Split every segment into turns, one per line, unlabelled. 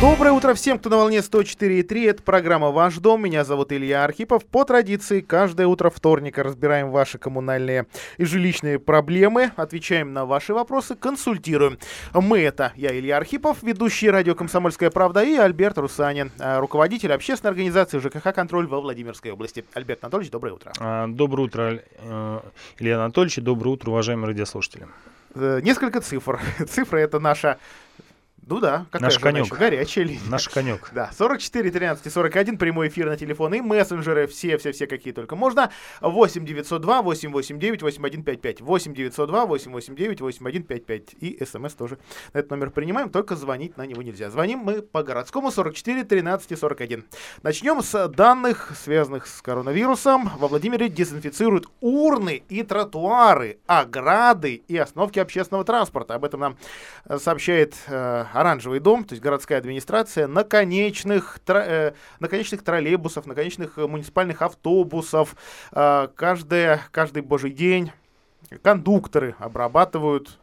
Доброе утро всем, кто на волне 104.3. Это программа «Ваш дом». Меня зовут Илья Архипов. По традиции, каждое утро вторника разбираем ваши коммунальные и жилищные проблемы, отвечаем на ваши вопросы, консультируем. Мы это я, Илья Архипов, ведущий радио «Комсомольская правда» и Альберт Русанин, э, руководитель общественной организации ЖКХ «Контроль» во Владимирской области. Альберт Анатольевич, доброе утро.
А, доброе утро, э, Илья Анатольевич, доброе утро, уважаемые радиослушатели.
Э, несколько цифр. Цифры — это наша ну да,
какая Наш конек. Еще?
Горячая линия.
Наш конек.
Да, 44, 13 и 41, прямой эфир на телефон и мессенджеры, все-все-все, какие только можно. 8 902 889 8155. 8 902 889 8155. И смс тоже на этот номер принимаем, только звонить на него нельзя. Звоним мы по городскому 44, 13 и 41. Начнем с данных, связанных с коронавирусом. Во Владимире дезинфицируют урны и тротуары, ограды и остановки общественного транспорта. Об этом нам сообщает э, оранжевый дом, то есть городская администрация, наконечных, тро, э, наконечных троллейбусов, наконечных э, муниципальных автобусов. Э, каждый, каждый божий день кондукторы обрабатывают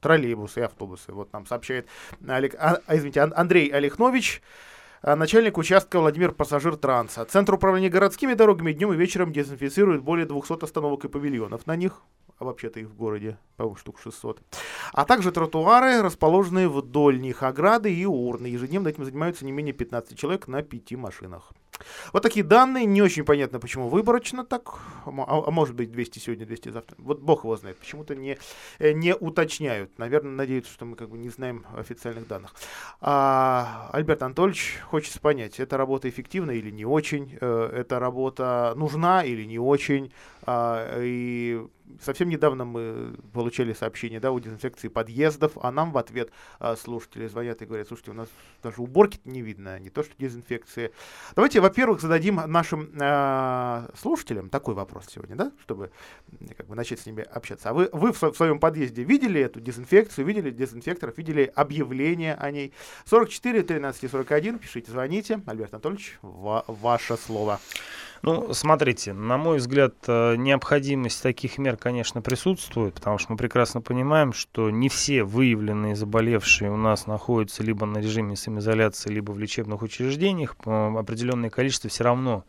троллейбусы и автобусы. Вот нам сообщает Олег, а, извините, Андрей Олехнович, э, начальник участка Владимир Пассажир Транса. Центр управления городскими дорогами днем и вечером дезинфицирует более 200 остановок и павильонов на них а вообще-то их в городе, по штук 600. А также тротуары, расположенные вдоль них, ограды и урны. Ежедневно этим занимаются не менее 15 человек на пяти машинах. Вот такие данные, не очень понятно, почему выборочно так, а, а может быть 200 сегодня, 200 завтра. Вот бог его знает, почему-то не, э, не уточняют. Наверное, надеются, что мы как бы не знаем официальных данных. А, Альберт Анатольевич хочется понять, эта работа эффективна или не очень, э, эта работа нужна или не очень, а, и совсем недавно мы получали сообщение да, о дезинфекции подъездов, а нам в ответ а, слушатели звонят и говорят, слушайте, у нас даже уборки не видно, не то что дезинфекции. Давайте, во-первых, зададим нашим э, слушателям такой вопрос сегодня, да, чтобы как бы, начать с ними общаться. А вы, вы в, в своем подъезде видели эту дезинфекцию, видели дезинфекторов, видели объявление о ней? 44 13 41, пишите, звоните. Альберт Анатольевич, ва- ваше слово.
Ну, смотрите, на мой взгляд, э, необходимость таких мер, конечно, присутствует, потому что мы прекрасно понимаем, что не все выявленные заболевшие у нас находятся либо на режиме самоизоляции, либо в лечебных учреждениях. Определенное количество все равно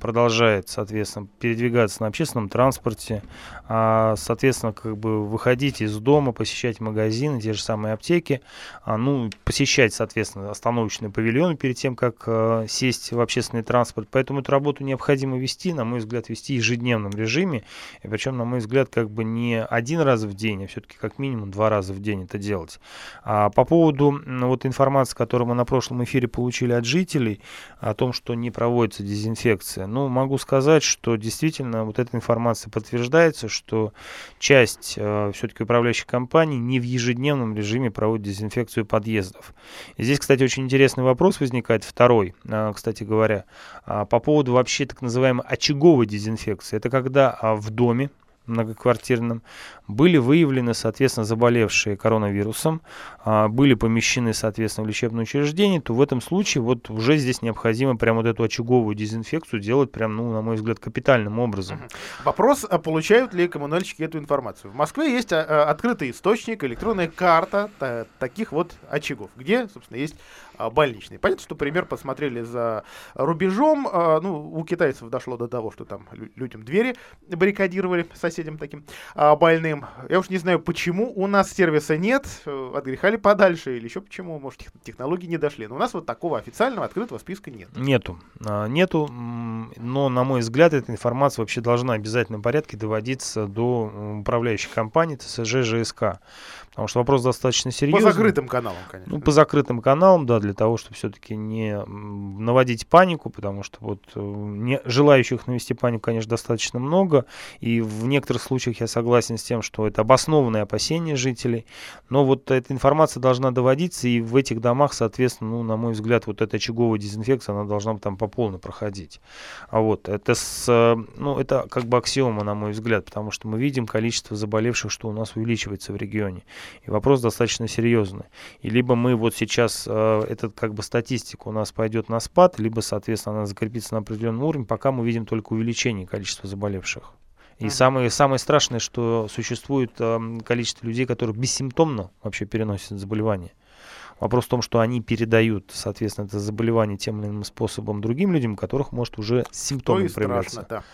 продолжает, соответственно, передвигаться на общественном транспорте, а, соответственно, как бы выходить из дома, посещать магазины, те же самые аптеки, а, ну, посещать, соответственно, остановочные павильоны перед тем, как а, сесть в общественный транспорт. Поэтому эту работу необходимо вести, на мой взгляд, вести в ежедневном режиме, и причем, на мой взгляд, как бы не один раз в день, а все-таки как минимум два раза в день это делать. А по поводу вот информации, которую мы на прошлом эфире получили от жителей, о том, что не проводится дезинфекция, ну, могу сказать, что действительно вот эта информация подтверждается, что часть э, все-таки управляющих компаний не в ежедневном режиме проводит дезинфекцию подъездов. И здесь, кстати, очень интересный вопрос возникает, второй, э, кстати говоря, э, по поводу вообще так называемой очаговой дезинфекции. Это когда э, в доме многоквартирном, были выявлены, соответственно, заболевшие коронавирусом, а, были помещены, соответственно, в лечебное учреждение, то в этом случае вот уже здесь необходимо прям вот эту очаговую дезинфекцию делать прям, ну, на мой взгляд, капитальным образом.
Вопрос, а получают ли коммунальщики эту информацию? В Москве есть а, открытый источник, электронная карта таких вот очагов, где, собственно, есть а, больничные. Понятно, что пример посмотрели за рубежом. А, ну, у китайцев дошло до того, что там людям двери баррикадировали соседям таким а, больным. Я уж не знаю, почему у нас сервиса нет, э, от подальше, или еще почему, может, технологии не дошли. Но у нас вот такого официального открытого списка нет.
Нету. Нету, но, на мой взгляд, эта информация вообще должна в обязательном порядке доводиться до управляющей компании ТСЖ ЖСК. Потому что вопрос достаточно серьезный.
По закрытым каналам, конечно.
Ну, по закрытым каналам, да, для того, чтобы все-таки не наводить панику, потому что вот э, не, желающих навести панику, конечно, достаточно много. И в некоторых случаях я согласен с тем, что это обоснованные опасения жителей. Но вот эта информация должна доводиться, и в этих домах, соответственно, ну, на мой взгляд, вот эта очаговая дезинфекция, она должна там по полной проходить. А вот это, с, э, ну, это как бы аксиома, на мой взгляд, потому что мы видим количество заболевших, что у нас увеличивается в регионе. И вопрос достаточно серьезный. И либо мы вот сейчас, э, этот как бы статистика у нас пойдет на спад, либо, соответственно, она закрепится на определенном уровне, пока мы видим только увеличение количества заболевших. И самое, самое страшное, что существует э, количество людей, которые бессимптомно вообще переносят заболевание. Вопрос в том, что они передают, соответственно, это заболевание тем или иным способом другим людям, у которых может уже симптомы проявляться.
Страшно, да.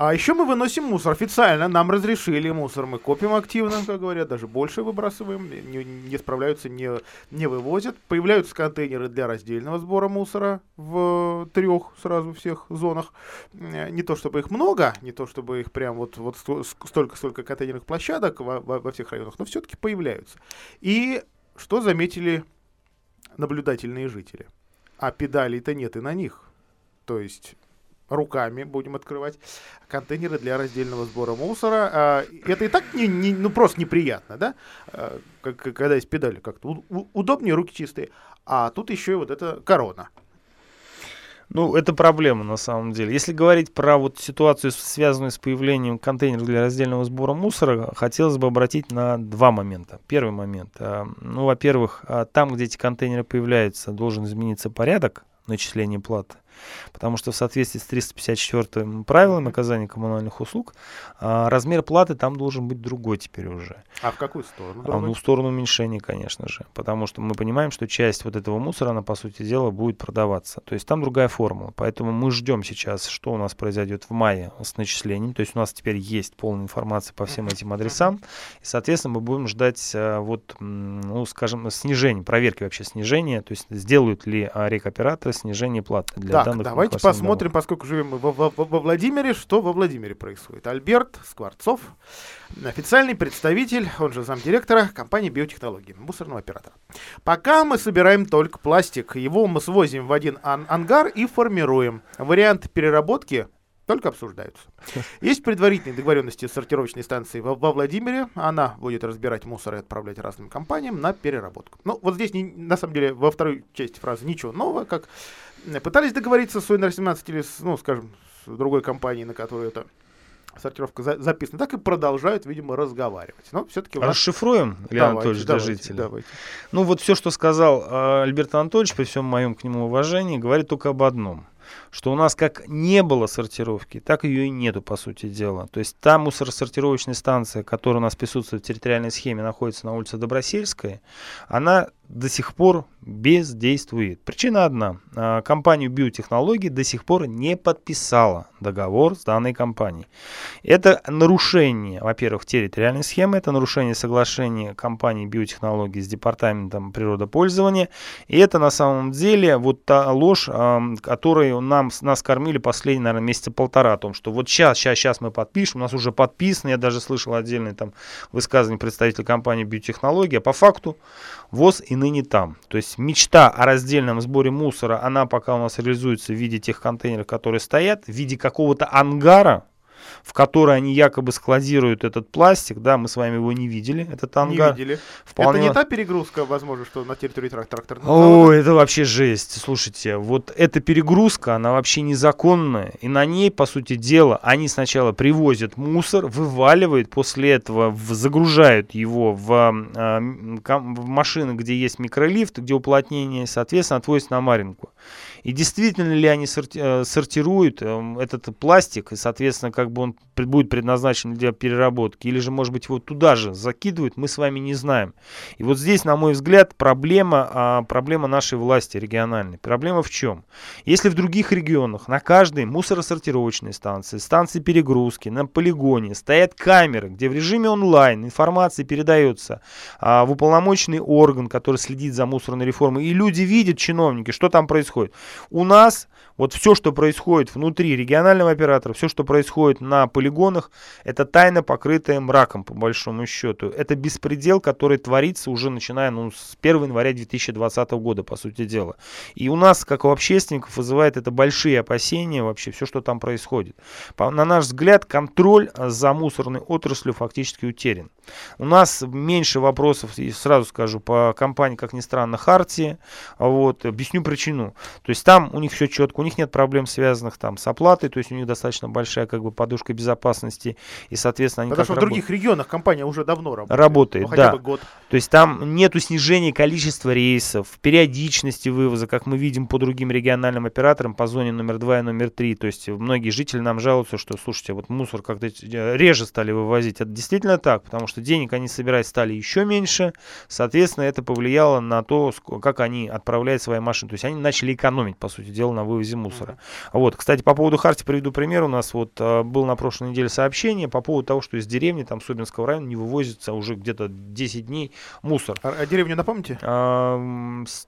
А еще мы выносим мусор официально. Нам разрешили мусор. Мы копим активно, как говорят, даже больше выбрасываем. Не, не справляются, не, не вывозят. Появляются контейнеры для раздельного сбора мусора в трех сразу всех зонах. Э, не то чтобы их много, не то чтобы их прям вот, вот столько-столько контейнерных площадок во, во, во всех районах, но все-таки появляются. И что заметили наблюдательные жители? А педалей-то нет и на них. То есть руками будем открывать контейнеры для раздельного сбора мусора. А, это и так не, не, ну просто неприятно, да? А, когда есть педали, как-то удобнее, руки чистые. А тут еще и вот эта корона.
Ну, это проблема на самом деле. Если говорить про вот ситуацию, связанную с появлением контейнеров для раздельного сбора мусора, хотелось бы обратить на два момента. Первый момент. А, ну, во-первых, там, где эти контейнеры появляются, должен измениться порядок начисления платы. Потому что в соответствии с 354 правилами оказания коммунальных услуг а, размер платы там должен быть другой теперь уже.
А в какую сторону?
А, ну, в сторону уменьшения, конечно же. Потому что мы понимаем, что часть вот этого мусора, она, по сути дела, будет продаваться. То есть там другая формула. Поэтому мы ждем сейчас, что у нас произойдет в мае с начислением. То есть у нас теперь есть полная информация по всем этим адресам. И, соответственно, мы будем ждать а, вот, ну, скажем, снижения, проверки вообще снижения. То есть сделают ли а, рекоператоры снижение платы
для да, данных. Давайте посмотрим, поскольку живем во, во, во Владимире, что во Владимире происходит. Альберт Скворцов, официальный представитель, он же замдиректора компании биотехнологии, мусорного оператора. Пока мы собираем только пластик, его мы свозим в один ан ангар и формируем. Вариант переработки только обсуждаются. Есть предварительные договоренности с сортировочной станцией во, во Владимире. Она будет разбирать мусор и отправлять разным компаниям на переработку. Ну, вот здесь, не, на самом деле, во второй части фразы ничего нового, как пытались договориться с УНР-17 или, с, ну, скажем, с другой компанией, на которую это сортировка за, записана, так и продолжают, видимо, разговаривать. Но все-таки
нас... Расшифруем, Илья Анатольевич, для давайте, жителей. Давайте. Ну вот все, что сказал э, Альберт Анатольевич, при всем моем к нему уважении, говорит только об одном – что у нас как не было сортировки, так ее и нету, по сути дела. То есть та мусоросортировочная станция, которая у нас присутствует в территориальной схеме, находится на улице Добросельская, она до сих пор бездействует. Причина одна. А, компания биотехнологий до сих пор не подписала договор с данной компанией. Это нарушение, во-первых, территориальной схемы, это нарушение соглашения компании биотехнологий с департаментом природопользования. И это на самом деле вот та ложь, которую нам, нас кормили последние, наверное, месяца полтора о том, что вот сейчас, сейчас, сейчас мы подпишем, у нас уже подписано, я даже слышал отдельное там высказывание представителя компании биотехнологии, а по факту ВОЗ и ныне там. То есть мечта о раздельном сборе мусора, она пока у нас реализуется в виде тех контейнеров, которые стоят, в виде какого-то ангара, в которой они якобы складируют этот пластик, да, мы с вами его не видели, этот ангар.
Не видели. Вполне... Это не та перегрузка, возможно, что на территории тракторного
О, это вообще жесть. Слушайте, вот эта перегрузка, она вообще незаконная, и на ней, по сути дела, они сначала привозят мусор, вываливают, после этого загружают его в, в машины, где есть микролифт, где уплотнение, соответственно, отвозят на Маринку. И действительно ли они сорти, э, сортируют эм, этот пластик, и, соответственно, как бы он будет предназначен для переработки, или же, может быть, его туда же закидывают, мы с вами не знаем. И вот здесь, на мой взгляд, проблема, а, проблема нашей власти региональной. Проблема в чем? Если в других регионах на каждой мусоросортировочной станции, станции перегрузки, на полигоне стоят камеры, где в режиме онлайн информация передается а, в уполномоченный орган, который следит за мусорной реформой, и люди видят, чиновники, что там происходит. У нас вот все, что происходит внутри регионального оператора, все, что происходит на полигонах, это тайна, покрытая мраком, по большому счету. Это беспредел, который творится уже начиная ну, с 1 января 2020 года, по сути дела. И у нас, как у общественников, вызывает это большие опасения вообще, все, что там происходит. На наш взгляд, контроль за мусорной отраслью фактически утерян. У нас меньше вопросов, и сразу скажу, по компании, как ни странно, Харти. Вот, объясню причину. То есть там у них все четко, у них нет проблем, связанных там с оплатой, то есть у них достаточно большая как бы подушка безопасности, и, соответственно, они
Потому что в
работают?
других регионах компания уже давно работает.
Работает,
ну, хотя
да.
бы год.
То есть там нету снижения количества рейсов, периодичности вывоза, как мы видим по другим региональным операторам, по зоне номер 2 и номер 3. То есть многие жители нам жалуются, что, слушайте, вот мусор как-то э, реже стали вывозить. Это действительно так, потому что денег они собирать стали еще меньше. Соответственно, это повлияло на то, как они отправляют свои машины. То есть они начали экономить, по сути дела, на вывозе мусора. Вот, кстати, по поводу Харти приведу пример. У нас вот э, был на прошлой неделе сообщение по поводу того, что из деревни, там, Собинского района, не вывозится уже где-то 10 дней мусор.
А, а деревню напомните?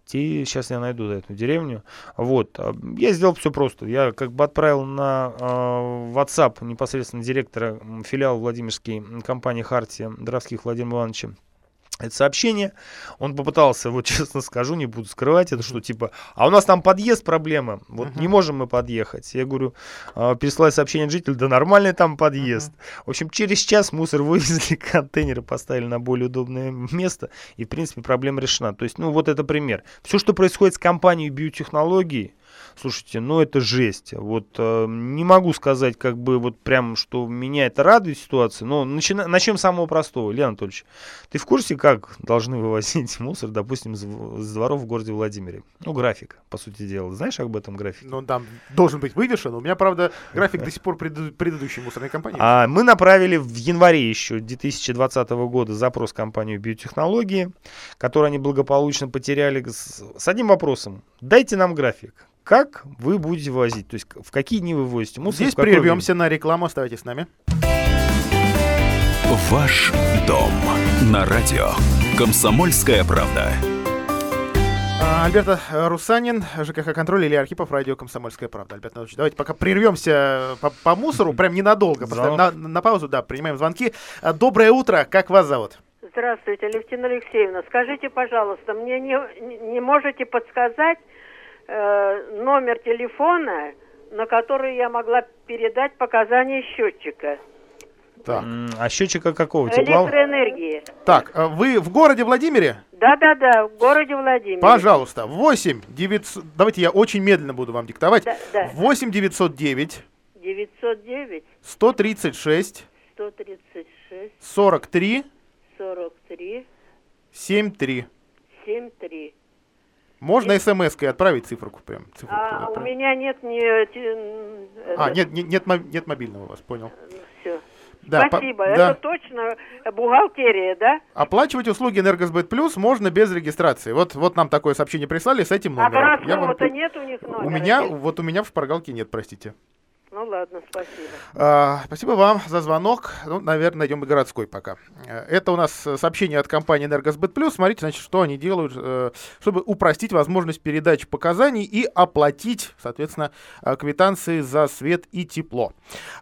Сейчас я найду эту деревню. Вот. а, Я сделал все просто. Я как бы отправил на а, WhatsApp непосредственно директора филиала Владимирской компании Харти Дровских Владимира Ивановича это сообщение. Он попытался, вот честно скажу, не буду скрывать, это что типа, а у нас там подъезд проблема, вот не можем мы подъехать. Я говорю, а, переслать сообщение от жителя, да нормальный там подъезд. В общем, через час мусор вывезли, контейнеры поставили на более удобное место, и, в принципе, проблема решена. То есть, ну, вот это пример. Все, что происходит с компанией биотехнологий, слушайте, ну, это жесть. Вот э, не могу сказать, как бы, вот прям, что меня это радует ситуация, но начина... начнем с самого простого. Леонид Анатольевич, ты в курсе, как должны вывозить мусор, допустим, с, дворов в городе Владимире? Ну, график, по сути дела. Знаешь об этом графике?
Ну, там должен быть вывешен. У меня, правда, график до сих пор преду- предыдущей мусорной компании.
А, мы направили в январе еще 2020 года запрос компанию биотехнологии, который они благополучно потеряли с, с одним вопросом. Дайте нам график. Как вы будете возить? То есть в какие дни вы возите мусор?
Здесь прервемся на рекламу. Оставайтесь с нами.
Ваш дом на радио. Комсомольская правда.
А, Альберта Русанин, ЖКХ «Контроль» или Архипов, радио «Комсомольская правда». Альберт Анатольевич, давайте пока прервемся э, по, по мусору, прям ненадолго, поставим на, на паузу, да, принимаем звонки. А, Доброе утро, как вас зовут?
Здравствуйте, Алевтина Алексеевна. Скажите, пожалуйста, мне не, не- не можете подсказать э, номер телефона, на который я могла передать показания счетчика
Так,
А счетчика какого? Тепла?
электроэнергии?
так э, вы в городе Владимире?
Да-да-да, в городе Владимире.
Пожалуйста, 8 900... Давайте я очень медленно буду вам диктовать.
Да, да.
8 909
909
136
136
43
43
73.
73.
Можно смс-кой отправить циферку прям. циферку
А у
отправить.
меня нет ни... те-
А, нет, нет, нет, мо- нет мобильного у вас, понял.
всё.
Да, по-
Спасибо.
да.
Это точно бухгалтерия, да?
Оплачивать услуги Энергосбыт Плюс можно без регистрации. Вот, вот нам такое сообщение прислали с этим
А
номером. Вам
городского-то
при-
нет у них номера?
У меня, вот у меня в шпаргалке нет, простите.
Ну ладно, спасибо.
А, спасибо вам за звонок. Ну, наверное, найдем и городской пока. Э, Это у нас э, сообщение от компании Энергосбыт Плюс. Смотрите, значит, что они делают, э, чтобы упростить возможность передачи показаний и оплатить, соответственно, квитанции за свет и тепло.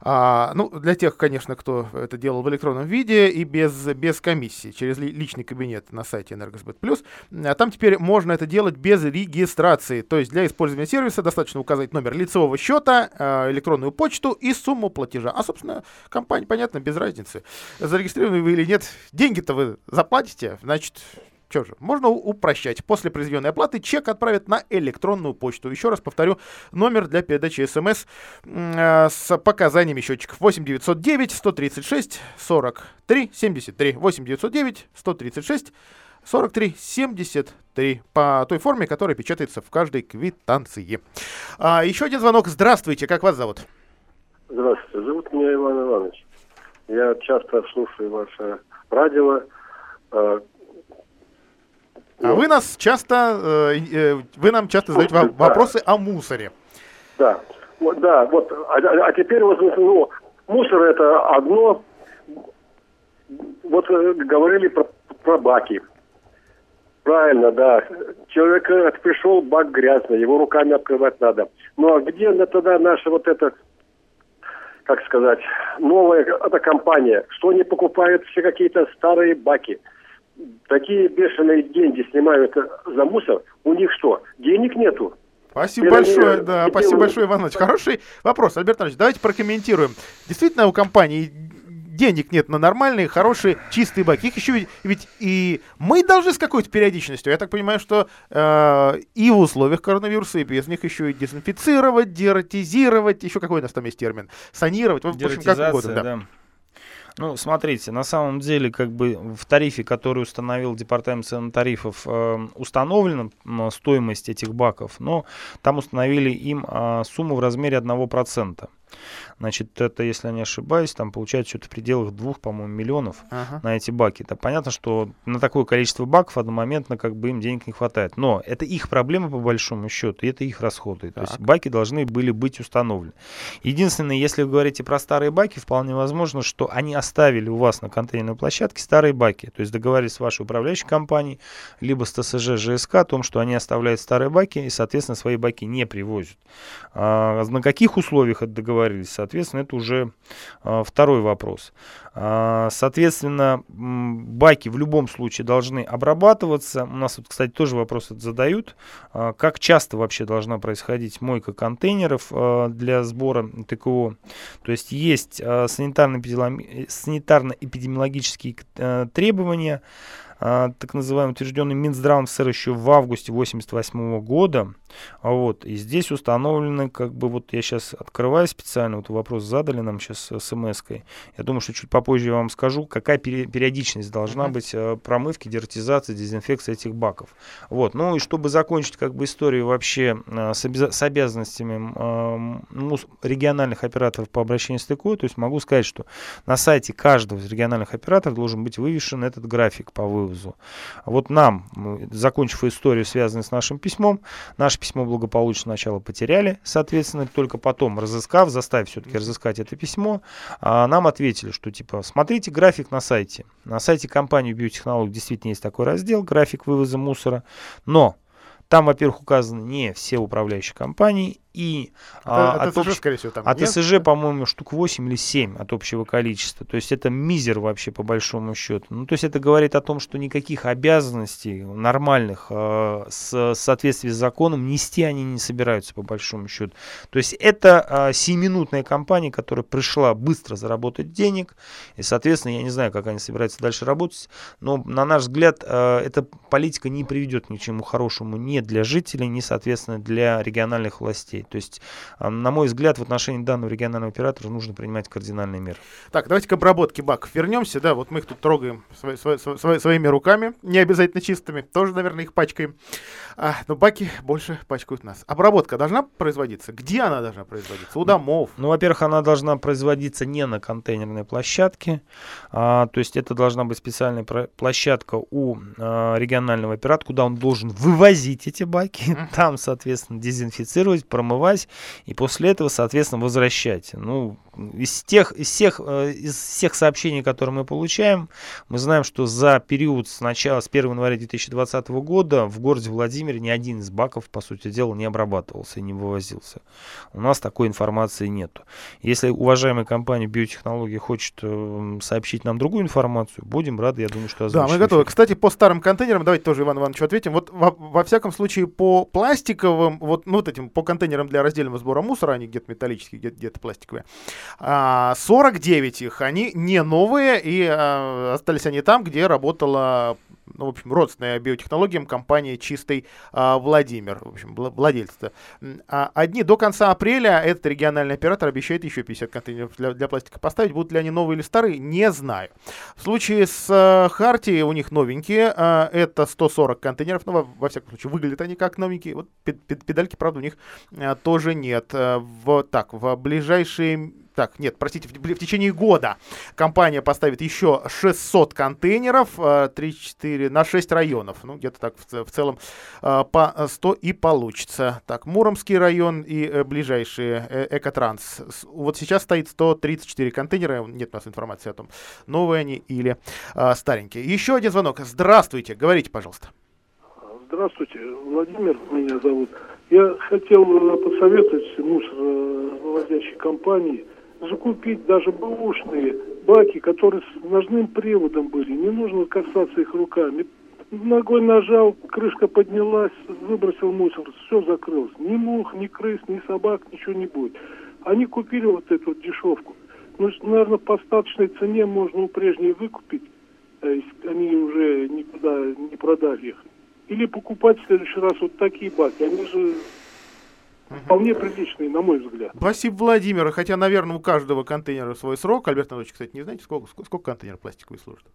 А, ну, для тех, конечно, кто это делал в электронном виде и без, без комиссии, через ли- личный кабинет на сайте Энергосбыт Плюс, а там теперь можно это делать без регистрации. То есть для использования сервиса достаточно указать номер лицевого счета, э, электронную почту и сумму платежа. А, собственно, компания, понятно, без разницы. Зарегистрированы вы или нет, деньги-то вы заплатите, значит, что же, можно упрощать. После произведенной оплаты чек отправят на электронную почту. Еще раз повторю, номер для передачи смс э, с показаниями счетчиков 8 909 136 43 73. 8 909 136 43 73 по той форме, которая печатается в каждой квитанции. А, еще один звонок. Здравствуйте, как вас зовут?
Здравствуйте, зовут меня Иван Иванович. Я часто слушаю ваше радио. Э,
А вы нас часто, э, э, вы нам часто задаете
Да.
вопросы о мусоре.
Да, вот, да, вот, а, а- а теперь вот, ну, мусор это одно. Вот э, говорили про, про баки. Правильно, да. Человек э, пришел, бак грязный, его руками открывать надо. Ну а где тогда наша вот эта, как сказать, новая эта компания? Что они покупают все какие-то старые баки? Такие бешеные деньги снимают э, за мусор. У них что, денег нету?
Спасибо
Это
большое,
не-
да, спасибо большое, Иван Иванович. Хороший вопрос, Альберт Иванович, давайте прокомментируем. Действительно, у компании денег нет на нормальные, хорошие, чистые баки. Их еще ведь, ведь и мы должны с какой-то периодичностью. Я так понимаю, что э, и в условиях коронавируса, и без них еще и дезинфицировать, дератизировать, еще какой у нас там есть термин, санировать, в общем, как угодно. Да. да.
Ну, смотрите, на самом деле, как бы в тарифе, который установил Департамент цен тарифов, э, установлена стоимость этих баков, но там установили им э, сумму в размере 1%. Значит, это, если я не ошибаюсь, там получается что-то в пределах двух, по-моему, миллионов ага. на эти баки. Это понятно, что на такое количество баков одномоментно как бы им денег не хватает. Но это их проблема по большому счету, и это их расходы. Так. То есть баки должны были быть установлены. Единственное, если вы говорите про старые баки, вполне возможно, что они оставили у вас на контейнерной площадке старые баки. То есть договорились с вашей управляющей компанией, либо с ТСЖ ЖСК о том, что они оставляют старые баки и, соответственно, свои баки не привозят. А на каких условиях это договорились? Соответственно, это уже а, второй вопрос. А, соответственно, баки в любом случае должны обрабатываться. У нас, вот, кстати, тоже вопрос задают. А, как часто вообще должна происходить мойка контейнеров для сбора ТКО? То есть есть санитарно-эпидемиологические а, требования, а, так называемый утвержденный Минздравом СССР еще в августе 1988 года. А вот, и здесь установлены, как бы, вот я сейчас открываю специально, вот вопрос задали нам сейчас смс-кой. Я думаю, что чуть попозже я вам скажу, какая периодичность должна uh-huh. быть э, промывки, дератизации, дезинфекции этих баков. Вот, ну и чтобы закончить, как бы, историю вообще э, с, обяз- с обязанностями э, региональных операторов по обращению с ТКО, то есть могу сказать, что на сайте каждого из региональных операторов должен быть вывешен этот график по выводу вывозу. Вот нам, закончив историю, связанную с нашим письмом, наше письмо благополучно сначала потеряли, соответственно, только потом, разыскав, заставив все-таки разыскать это письмо, а, нам ответили, что типа, смотрите график на сайте. На сайте компании биотехнологий действительно есть такой раздел, график вывоза мусора, но там, во-первых, указаны не все управляющие компании, и
а, от, от, ТСЖ, скорее всего, там
от ТСЖ, по-моему, штук 8 или 7 от общего количества. То есть это мизер вообще по большому счету. Ну, то есть это говорит о том, что никаких обязанностей нормальных э, с соответствии с законом нести они не собираются по большому счету. То есть это э, 7-минутная компания, которая пришла быстро заработать денег. И, соответственно, я не знаю, как они собираются дальше работать. Но, на наш взгляд, э, эта политика не приведет ни к чему хорошему ни для жителей, ни, соответственно, для региональных властей. То есть, на мой взгляд, в отношении данного регионального оператора нужно принимать кардинальные меры.
Так, давайте к обработке баков вернемся. Да, вот мы их тут трогаем свои, свои, свои, своими руками, не обязательно чистыми, тоже, наверное, их пачкаем. А, но баки больше пачкают нас. Обработка должна производиться? Где она должна производиться? У домов?
Ну, во-первых, она должна производиться не на контейнерной площадке, а, то есть это должна быть специальная площадка у а, регионального оператора, куда он должен вывозить эти баки, там, соответственно, дезинфицировать, промывать смывать, и после этого, соответственно, возвращать. Ну, из тех, из всех, э, из всех сообщений, которые мы получаем, мы знаем, что за период с начала, с 1 января 2020 года в городе Владимире ни один из баков, по сути дела, не обрабатывался и не вывозился. У нас такой информации нет. Если уважаемая компания биотехнологии хочет э, сообщить нам другую информацию, будем рады, я думаю, что
Да, мы готовы. Кстати, по старым контейнерам, давайте тоже Иван Иванович ответим. Вот во, во всяком случае по пластиковым, вот, ну, вот этим, по контейнерам для раздельного сбора мусора, они где-то металлические, где-то, где пластиковые, 49 а, их, они не новые, и а, остались они там, где работала ну, в общем, родственная биотехнологиям компания «Чистый а, Владимир», в общем, владельца. А, одни до конца апреля этот региональный оператор обещает еще 50 контейнеров для, для пластика поставить. Будут ли они новые или старые, не знаю. В случае с а, Харти у них новенькие, а, это 140 контейнеров, но во, во всяком случае выглядят они как новенькие. Вот педальки, правда, у них а, тоже нет. А, в, так, в ближайшие так, нет, простите, в, в течение года компания поставит еще 600 контейнеров, 3-4, э, на 6 районов. Ну, где-то так в, в целом э, по 100 и получится. Так, Муромский район и э, ближайшие Экотранс. Вот сейчас стоит 134 контейнера, нет у нас информации о том, новые они или старенькие. Еще один звонок. Здравствуйте, говорите, пожалуйста.
Здравствуйте, Владимир меня зовут. Я хотел посоветовать мусоровозящей компании – закупить даже бэушные баки, которые с ножным приводом были. Не нужно касаться их руками. Ногой нажал, крышка поднялась, выбросил мусор, все закрылось. Ни мух, ни крыс, ни собак, ничего не будет. Они купили вот эту вот дешевку. Ну, наверное, по остаточной цене можно у прежней выкупить, э, если они уже никуда не продали их. Или покупать в следующий раз вот такие баки. Они же вполне приличные, на мой взгляд.
Спасибо, Владимир. Хотя, наверное, у каждого контейнера свой срок. Альберт Анатольевич, кстати, не знаете, сколько, сколько, сколько контейнер пластиковый служит?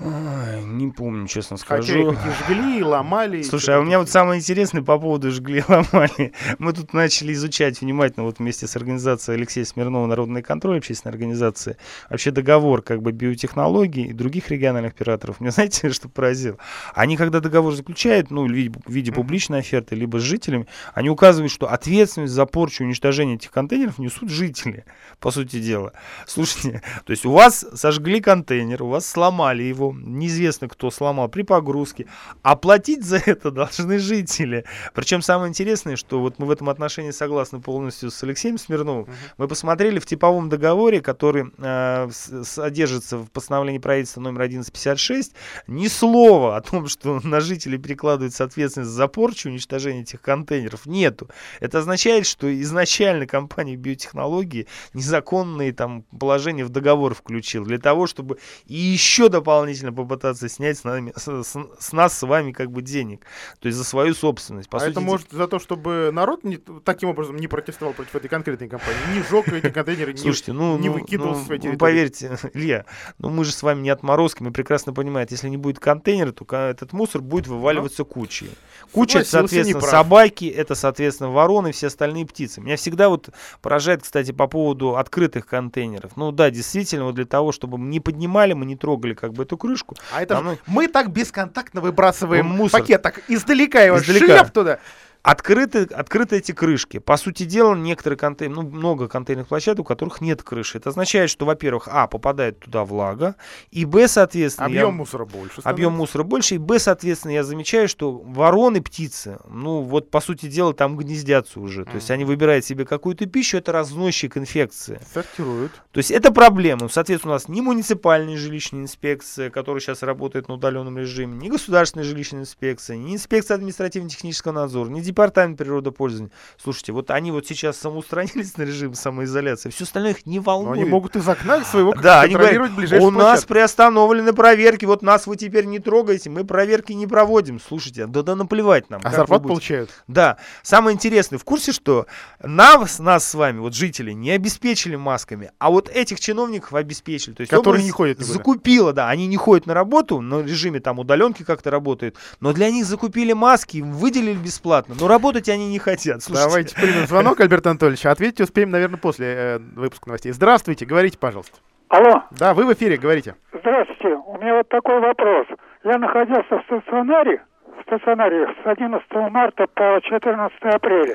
Ай, не помню, честно
Хотя
скажу.
их и жгли, и ломали.
Слушай, а у меня вот самое интересное по поводу жгли ломали. Мы тут начали изучать внимательно вот вместе с организацией Алексея Смирнова «Народный контроль», общественной организации, вообще договор как бы биотехнологий и других региональных операторов. Меня знаете, что поразило? Они, когда договор заключают, ну, в виде, в виде публичной оферты, либо с жителями, они указывают, что ответственность за порчу и уничтожение этих контейнеров несут жители, по сути дела. Слушайте, то есть у вас сожгли контейнер, у вас сломали его, неизвестно кто сломал при погрузке, оплатить за это должны жители. Причем самое интересное, что вот мы в этом отношении согласны полностью с Алексеем Смирновым. Мы посмотрели в типовом договоре, который э, содержится в постановлении правительства номер 1156, ни слова о том, что на жителей перекладывается ответственность за порчу, уничтожение этих контейнеров, нету. Это означает, что изначально компания биотехнологии незаконные там положения в договор включил для того, чтобы и еще дополнительно попытаться снять с, нами, с, с- нас с вами как бы денег, то есть за свою собственность. По
а
сути
это может за то, чтобы народ не- таким образом не протестовал против этой конкретной компании, не жег эти контейнеры, не,
Слушайте, ну,
не
ну,
выкидывал
ну, ну,
территории.
поверьте, Илья, ну мы же с вами не отморозки, мы прекрасно понимаем, если не будет контейнера, то этот мусор будет вываливаться кучей. Куча, это, соответственно, собаки, это, соответственно, вороны все остальные птицы. Меня всегда вот поражает, кстати, по поводу открытых контейнеров. Ну да, действительно, вот для того, чтобы мы не поднимали, мы не трогали как бы эту крышку.
А это
Нам
мы так бесконтактно выбрасываем
мусор.
пакет, так издалека его
Издалека.
шлеп туда.
Открыты, открыты эти крышки. По сути дела, некоторые контейнеры, ну, много контейнерных площадок, у которых нет крыши. Это означает, что, во-первых, а, попадает туда влага, и, б, соответственно... я-
Объем мусора больше.
Объем мусора больше, и Б, соответственно, я замечаю, что вороны, птицы, ну вот по сути дела там гнездятся уже. То есть они выбирают себе какую-то пищу, это разносчик инфекции.
Сортируют.
То есть это проблема. Соответственно, у нас ни муниципальная жилищная инспекция, которая сейчас работает на удаленном режиме, ни государственная жилищная инспекция, ни инспекция административно-технического надзора, ни департамент природопользования. Слушайте, вот они вот сейчас самоустранились на режим самоизоляции, все остальное их не
Но
волнует.
они могут из окна своего
Да, они говорят,
ближайшую
у нас приостановлены проверки, вот нас вы теперь не трогаете, мы проверки не проводим. Слушайте, да, да наплевать нам.
А зарплату
будете.
получают.
Да, самое интересное, в курсе, что нас, нас с вами, вот жители, не обеспечили масками, а вот этих чиновников обеспечили. То есть
Которые не ходят.
Закупила, да, они не ходят на работу, на режиме там удаленки как-то работают, но для них закупили маски, выделили бесплатно, но работать они не хотят. Слушайте,
Давайте примем звонок, Альберт Анатольевич. Ответить успеем, наверное, после э, выпуска новостей. Здравствуйте, говорите, пожалуйста.
Алло,
Да, вы в эфире, говорите.
здравствуйте. У меня вот такой вопрос. Я находился в стационаре, в стационаре с 11 марта по 14 апреля.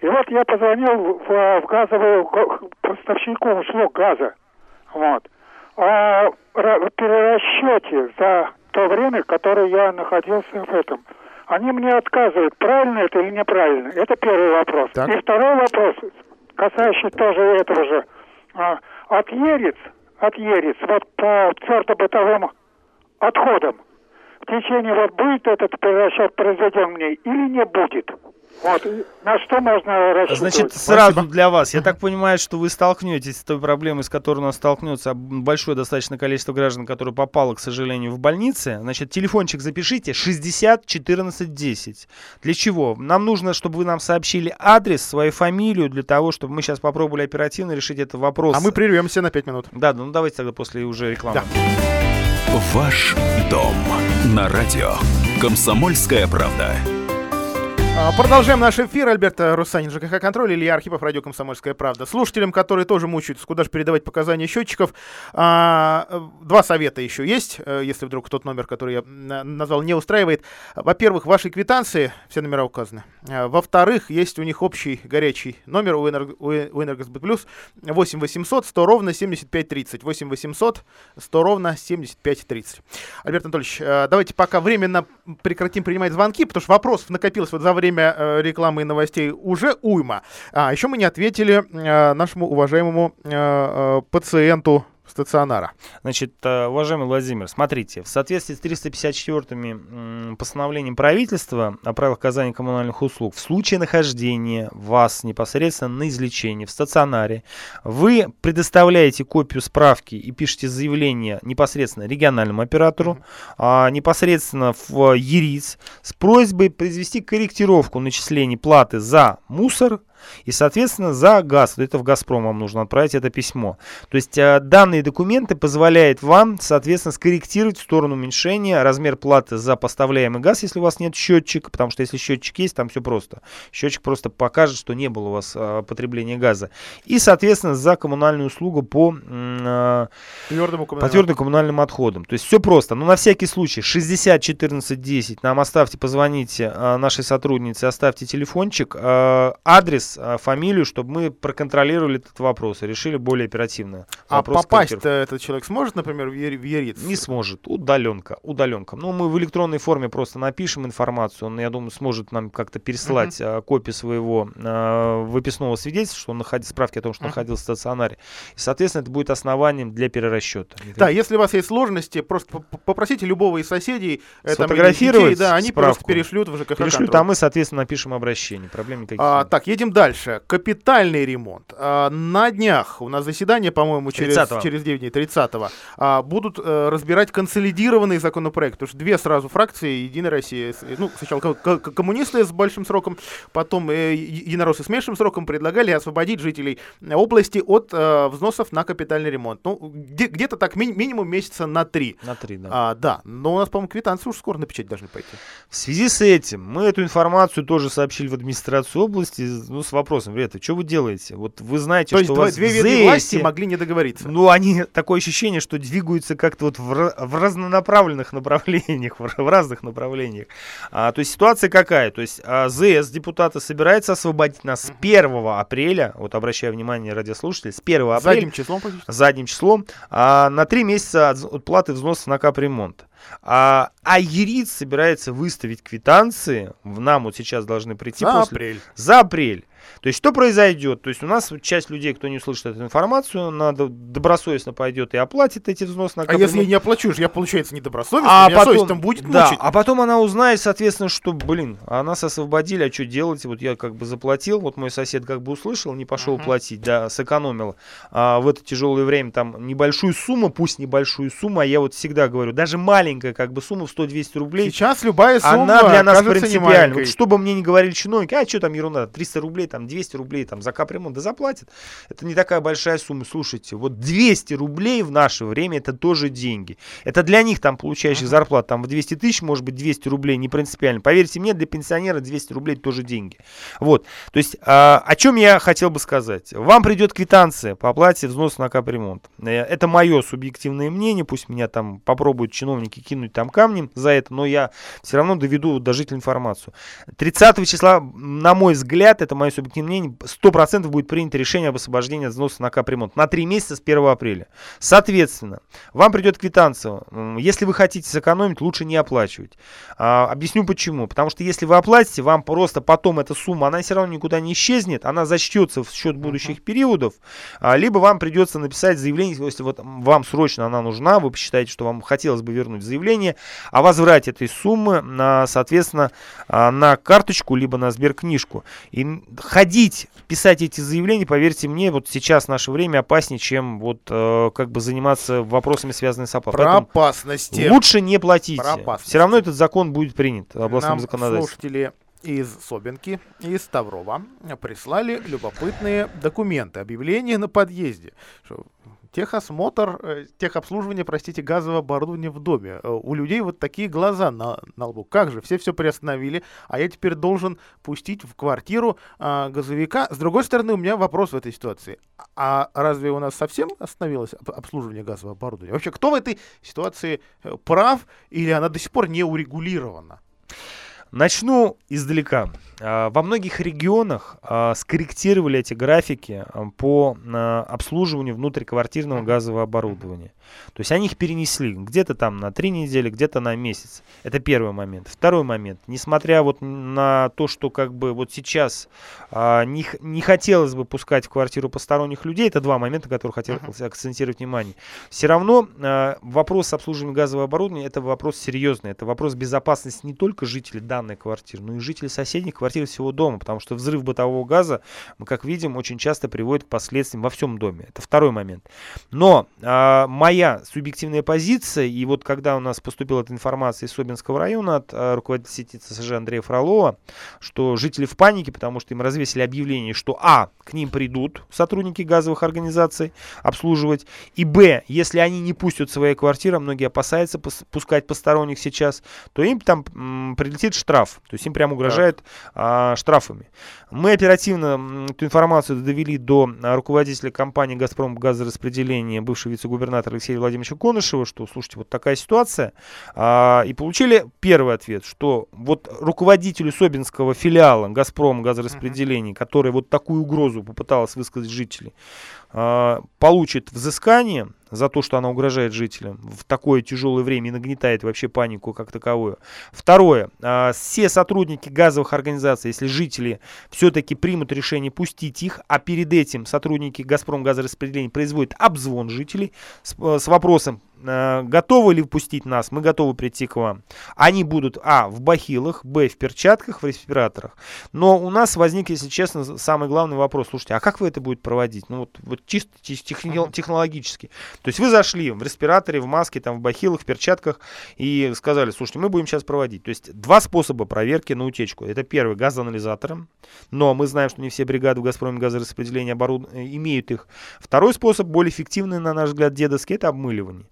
И вот я позвонил в, в газовую га- поставщику услуг газа. Вот. О ра- перерасчете за то время, которое я находился в этом. Они мне отказывают, правильно это или неправильно. Это первый вопрос.
Так.
И второй вопрос, касающий тоже этого же. А, от Ерец, от Ерец, вот по твердобытовым отходам, в течение вот будет этот перерасчет произведен мне или не будет? Вот, и на что можно рассчитывать?
Значит, сразу для вас. Я так понимаю, что вы столкнетесь с той проблемой, с которой у нас столкнется большое достаточно количество граждан, которые попало, к сожалению, в больницы. Значит, телефончик запишите 60 14 10. Для чего? Нам нужно, чтобы вы нам сообщили адрес, свою фамилию, для того, чтобы мы сейчас попробовали оперативно решить этот вопрос.
А мы прервемся на 5 минут.
Да, ну давайте тогда после уже рекламы.
Да.
Ваш дом на радио. Комсомольская правда.
А, Продолжаем наш эфир. Альберт э, Русанин, ЖКХ «Контроль», Илья Архипов, радио «Комсомольская правда». Слушателям, которые тоже мучаются, куда же передавать показания счетчиков, а, э, два совета еще есть, э, если вдруг тот номер, который я на- назвал, не устраивает. Во-первых, в вашей квитанции все номера указаны. А, Во-вторых, есть у них общий горячий номер у, Энерго, у «Энергосбыт Плюс» 8 800 100 ровно 75 30. 8 800 100 ровно 75 30. Альберт Анатольевич, давайте пока временно прекратим принимать звонки, потому что вопросов накопилось вот за время э, рекламы и новостей уже уйма. А еще мы не ответили э, нашему уважаемому э, пациенту стационара.
Значит, э, уважаемый Владимир, смотрите, в соответствии с 354-ми постановлением правительства о правилах оказания коммунальных услуг, в случае нахождения вас непосредственно на излечении в стационаре, вы предоставляете копию справки и пишете заявление непосредственно региональному оператору, а, непосредственно в ЕРИЦ с просьбой произвести корректировку начислений платы за мусор, и, соответственно, за газ, это в «Газпром» вам нужно отправить это письмо. То есть э, данные документы позволяют вам, соответственно, скорректировать в сторону уменьшения размер платы за поставляемый газ, если у вас нет счетчика, потому что если счетчик есть, там все просто. Счетчик просто покажет, что не было у вас э, потребления газа. И, соответственно, за коммунальную услугу по, э,
Твердому
по твердым коммунальным отходам. То есть все просто. Но на всякий случай 60 14 10 нам оставьте, позвоните нашей сотруднице, оставьте телефончик, адрес, э, фамилию, чтобы мы проконтролировали этот вопрос и решили более оперативно.
А попасть этот человек сможет, например, в, Ер- в Ерец?
Не сможет. Удаленка. Удаленка. Ну, мы в электронной форме просто напишем информацию. Он, я думаю, сможет нам как-то переслать а, копию своего а, выписного свидетельства, что он находится, справки о том, что
Мгм.
находился в стационаре. И, соответственно, это будет основанием для перерасчета.
Да, если у вас есть сложности, просто попросите любого из соседей э, там,
Сфотографировать
детей, да, они просто
справку.
перешлют в ЖКХ
Перешлют,
контроль.
а мы, соответственно, напишем обращение. Проблем никаких
А,
нет.
так, едем дальше. Капитальный ремонт. А, на днях у нас заседание, по-моему, через,
30-го.
через 9 дней, 30-го, а, будут э, разбирать консолидированный законопроект. Потому что две сразу фракции, Единая Россия, с- ну, сначала ко- ко- коммунисты с большим сроком, потом э, единороссы с меньшим сроком предлагали освободить жителей области от э, взносов на капитальный ремонт. Ну, где- где-то так ми- минимум месяца на три.
На три, да.
А, да, но у нас, по-моему, квитанции уж скоро на печать должны пойти.
В связи с этим мы эту информацию тоже сообщили в администрацию области ну, с вопросом, ребята, что вы делаете? Вот вы знаете,
То есть
что у
два-
вас
две ветви власти могли не договориться.
Ну, они такое ощущение, что двигаются как-то вот в, в разнонаправленных направлениях, в, ра- в разных направлениях. А, то есть ситуация какая? То есть а, ЗС депутаты собирается освободить нас с 1 апреля, вот обращаю внимание радиослушателей, с 1 апреля
Задним числом практически.
задним числом а, на три месяца от, от платы взносов на капремонт. А, а ЕРИЦ собирается выставить квитанции, в нам вот сейчас должны прийти
За
после,
апрель.
за апрель. То есть что произойдет? То есть у нас часть людей, кто не услышит эту информацию, надо добросовестно пойдет и оплатит эти взносы на
А если я не оплачу, я, получается, недобросовестный,
А
меня
потом,
там будет
да,
мучить.
а потом она узнает, соответственно, что, блин, а нас освободили, а что делать? Вот я как бы заплатил, вот мой сосед как бы услышал, не пошел
Мгм.
платить, да, сэкономил а, в это тяжелое время там небольшую сумму, пусть небольшую сумму, а я вот всегда говорю, даже маленькая как бы сумма в 100-200 рублей,
Сейчас любая сумма
она для нас принципиальна. Вот что бы мне ни говорили чиновники, а что там ерунда, 300 рублей, там 200 рублей, там за капремонт, да заплатят. Это не такая большая сумма. Слушайте, вот 200 рублей в наше время это тоже деньги. Это для них там получающих зарплату там в 200 тысяч, может быть 200 рублей не принципиально. Поверьте мне, для пенсионера 200 рублей тоже деньги. Вот. То есть а, о чем я хотел бы сказать. Вам придет квитанция по оплате взноса на капремонт. Э, Это мое субъективное мнение. Пусть меня там попробуют чиновники кинуть там камнем за это, но я все равно доведу до жителей информацию. 30 числа, на мой взгляд, это мое субъективное мнение, 100% будет принято решение об освобождении от взноса на капремонт на 3 месяца с 1 апреля. Соответственно, вам придет квитанция. Если вы хотите сэкономить, лучше не оплачивать. А, объясню почему. Потому что если вы оплатите, вам просто потом эта сумма, она все равно никуда не исчезнет, она зачтется в счет будущих периодов, а, либо вам придется написать заявление, если вот вам срочно она нужна, вы посчитаете, что вам хотелось бы вернуть заявление о возврате этой суммы, на, соответственно, а, на карточку, либо на сберкнижку. И ходить, писать эти заявления, поверьте мне, вот сейчас в наше время опаснее, чем вот э, как бы заниматься вопросами, связанными с оплатой.
Про
Поэтому
опасности.
Лучше не платите.
Про опасности.
Все равно этот закон будет принят областным
Нам
законодательством.
слушатели из Собинки, из Ставрова прислали любопытные документы, объявление на подъезде. Что техосмотр, э, техобслуживание, простите, газового оборудования в доме. Э, У людей вот такие глаза на, на лбу. Как же, все все приостановили, а я теперь должен пустить в квартиру а, газовика. С другой стороны, у меня вопрос в этой ситуации. А разве у нас совсем остановилось об- обслуживание газового оборудования? Вообще, кто в этой ситуации э, прав или она до сих пор не урегулирована?
Начну издалека. А, Во многих регионах а, скорректировали эти графики а, по обслуживанию внутриквартирного газового оборудования. То есть они их перенесли где-то там на три недели, где-то на месяц. Это первый момент. Второй момент. Несмотря вот на то, что как бы вот сейчас не, не хотелось бы пускать в квартиру посторонних людей, это два момента, на которых хотел акцентировать внимание. Все равно вопрос обслуживания газового оборудования это вопрос серьезный. Это вопрос безопасности не только жителей данной квартиры, но и жителей соседних квартир всего дома. Потому что взрыв бытового газа, мы как видим, очень часто приводит к последствиям во всем доме. Это второй момент. Но а, моя субъективная позиция, и вот когда у нас поступила эта информация из Собинского района от а, руководителя сети ЦСЖ Андрея Фролова, что жители в панике, потому что им развесили объявление, что а, к ним придут сотрудники газовых организаций обслуживать, и б, если они не пустят свои квартиры, а многие опасаются пус- пускать посторонних сейчас, то им там прилетит штраф, то есть им прям угрожает а, штрафами. Мы оперативно эту информацию довели до а, руководителя компании «Газпром газораспределение», бывшего вице-губернатора Алексея Владимировича Конышева, что, слушайте, вот такая ситуация. А, и получили первый ответ, что вот руководителю Собинского филиала «Газпром газораспределение», который вот такую угрозу попыталась высказать жители, получит взыскание за то, что она угрожает жителям в такое тяжелое время и нагнетает вообще панику как таковую. Второе. а, Все сотрудники газовых организаций, если жители все-таки примут решение пустить их, а перед этим сотрудники «Газпром» газораспределения производят обзвон жителей с, э, с вопросом, готовы ли впустить нас, мы готовы прийти к вам. Они будут, а, в бахилах, б, в перчатках, в респираторах. Но у нас возник, если честно, самый главный вопрос. Слушайте, а как вы это будете проводить? Ну вот, вот чисто тех- техни- технологически. То есть вы зашли в респираторе, в маске, там, в бахилах, в перчатках и сказали, слушайте, мы будем сейчас проводить. То есть два способа проверки на утечку. Это первый, газоанализатором. Но мы знаем, что не все бригады в «Газпроме» газораспределения оборуд... э, имеют их. Второй способ, более эффективный, на наш взгляд, дедовский, это обмыливание.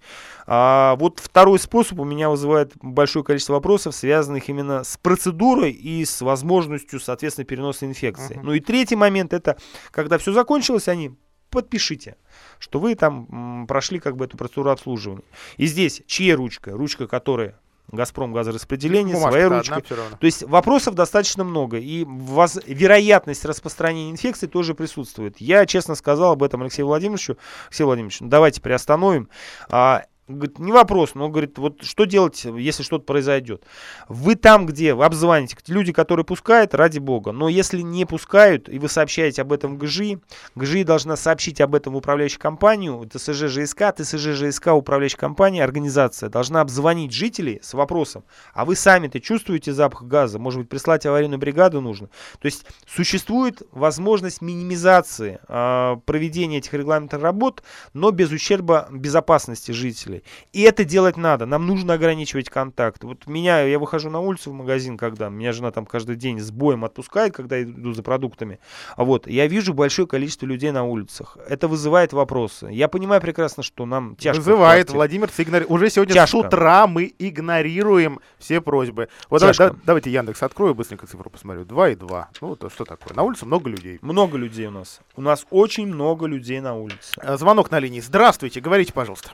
А вот второй способ у меня вызывает большое количество вопросов, связанных именно с процедурой и с возможностью, соответственно, переноса инфекции. Ну и третий момент, это когда все закончилось, они подпишите, что вы там прошли как бы эту процедуру обслуживания. И здесь чья ручка? Ручка, которая Газпром газораспределение, своя
Бумажка-то
ручка. То есть вопросов достаточно много, и воз- вероятность распространения инфекции тоже присутствует. Я честно сказал об этом Алексею Владимировичу. Алексей Владимирович, ну, давайте приостановим. А, говорит, не вопрос, но говорит, вот что делать, если что-то произойдет? Вы там, где вы обзвоните, люди, которые пускают, ради бога. Но если не пускают, и вы сообщаете об этом ГЖИ, ГЖИ должна сообщить об этом в управляющую компанию, ТСЖ ЖСК, ТСЖ ЖСК, управляющая компания, организация должна обзвонить жителей с вопросом, а вы сами-то чувствуете запах газа? Может быть, прислать аварийную бригаду нужно? То есть существует возможность минимизации а, проведения этих регламентных работ, но без ущерба безопасности жителей. И это делать надо. Нам нужно ограничивать контакт. Вот меня, я выхожу на улицу в магазин, когда меня жена там каждый день с боем отпускает, когда я иду за продуктами. А вот я вижу большое количество людей на улицах. Это вызывает вопросы. Я понимаю прекрасно, что нам тяжко.
Вызывает. Владимир Сигнар. Уже сегодня
Тяжко.
с утра мы игнорируем все просьбы. Вот давай-
Тяжко.
да- давайте Яндекс открою, быстренько цифру посмотрю. 2 и 2. Ну, то что такое? На улице много людей.
Много людей у нас. У нас очень много людей на улице.
Э, Звонок на линии. Здравствуйте, говорите, пожалуйста.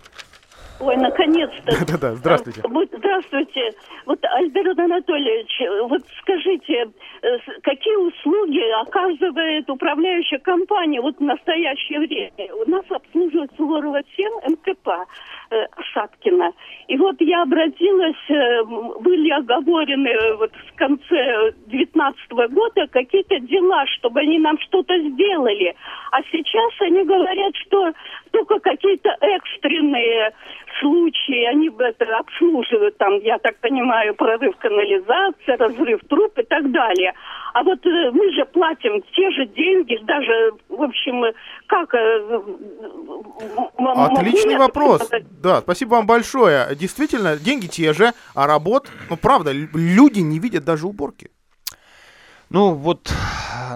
Ой, наконец-то.
Да-да, здравствуйте.
Вот, Здравствуйте. Вот, Альберт Анатольевич, вот скажите, э, какие услуги оказывает управляющая компания вот в настоящее время? У нас обслуживает Суворова 7 МКП э. И вот я обратилась, э, были оговорены э, вот в конце 19 года какие-то дела, чтобы они нам что-то сделали. А сейчас они говорят, что только какие-то экстренные случаи, они бы это обслуживают, там, я так понимаю, прорыв канализации, разрыв труб и так далее. А вот э, мы же платим те же деньги, даже, в общем, э, как... э,
Отличный вопрос.
сказать?
Да, спасибо вам большое. Действительно, деньги те же, а работ, ну правда, лю- люди не видят даже уборки.
Ну вот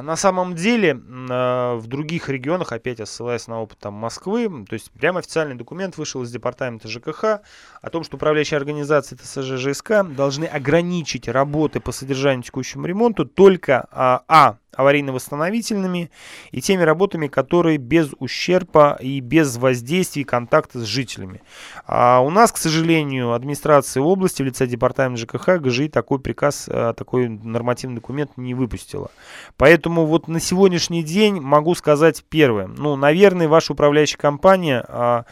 На самом деле, в других регионах, опять ссылаясь на опыт там, Москвы, то есть прямо официальный документ вышел из департамента ЖКХ о том, что управляющие организации ТСЖ ЖСК должны ограничить работы по содержанию текущему ремонту только а, а аварийно-восстановительными и теми работами, которые без ущерба и без воздействия контакта с жителями. А у нас, к сожалению, администрация области в лице департамента ЖКХ ГЖИ такой приказ, а, такой нормативный документ не выпустила. Поэтому вот на сегодняшний день могу сказать первое. Ну, наверное, ваша управляющая компания а,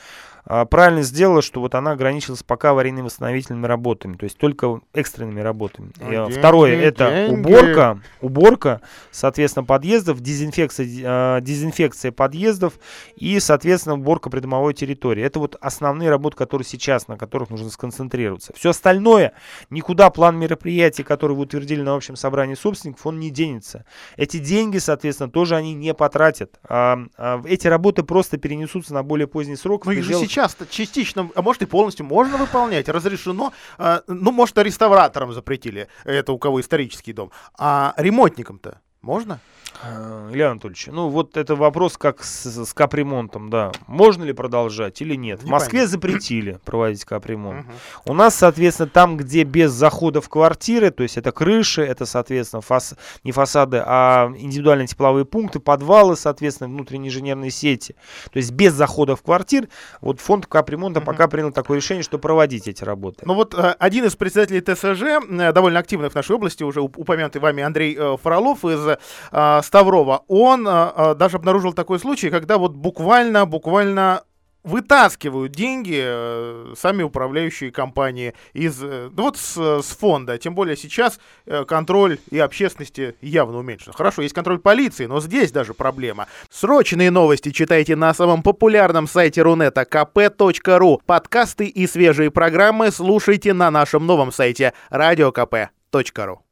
правильно сделала, что вот она ограничилась пока аварийными восстановительными работами, то есть только экстренными работами. А, деньги, Второе это деньги. уборка, уборка, соответственно, подъездов, дезинфекция, э, дезинфекция подъездов и, соответственно, уборка придомовой территории. Это вот основные работы, которые сейчас, на которых нужно сконцентрироваться. Все остальное, никуда план мероприятий, который вы утвердили на общем собрании собственников, он не денется. Эти деньги, соответственно, тоже они не потратят. А, а, эти работы просто перенесутся на более поздний срок.
Но их же сейчас частично, а может и полностью можно выполнять, разрешено. А, ну, может, реставраторам запретили, это у кого исторический дом. А ремонтникам-то можно?
Э, Илья Анатольевич, ну вот это вопрос как с, с капремонтом, да. Можно ли продолжать или нет? Не в Москве понятно. запретили проводить капремонт. Угу. У нас, соответственно, там, где без захода в квартиры, то есть это крыши, это, соответственно, фас, не фасады, а индивидуальные тепловые пункты, подвалы, соответственно, внутренние инженерные сети. То есть без захода в квартир, вот фонд капремонта угу. пока принял такое решение, что проводить эти работы.
Ну вот э, один из председателей ТСЖ, э, довольно активных в нашей области, уже упомянутый вами Андрей Фролов из Ставрова, он а, а, даже обнаружил такой случай, когда вот буквально, буквально вытаскивают деньги э, сами управляющие компании из э, ну вот с, с фонда. Тем более сейчас э, контроль и общественности явно уменьшен. Хорошо, есть контроль полиции, но здесь даже проблема. Срочные новости читайте на самом популярном сайте Рунета kp.ru. Подкасты и свежие программы слушайте на нашем новом сайте radiokp.ru.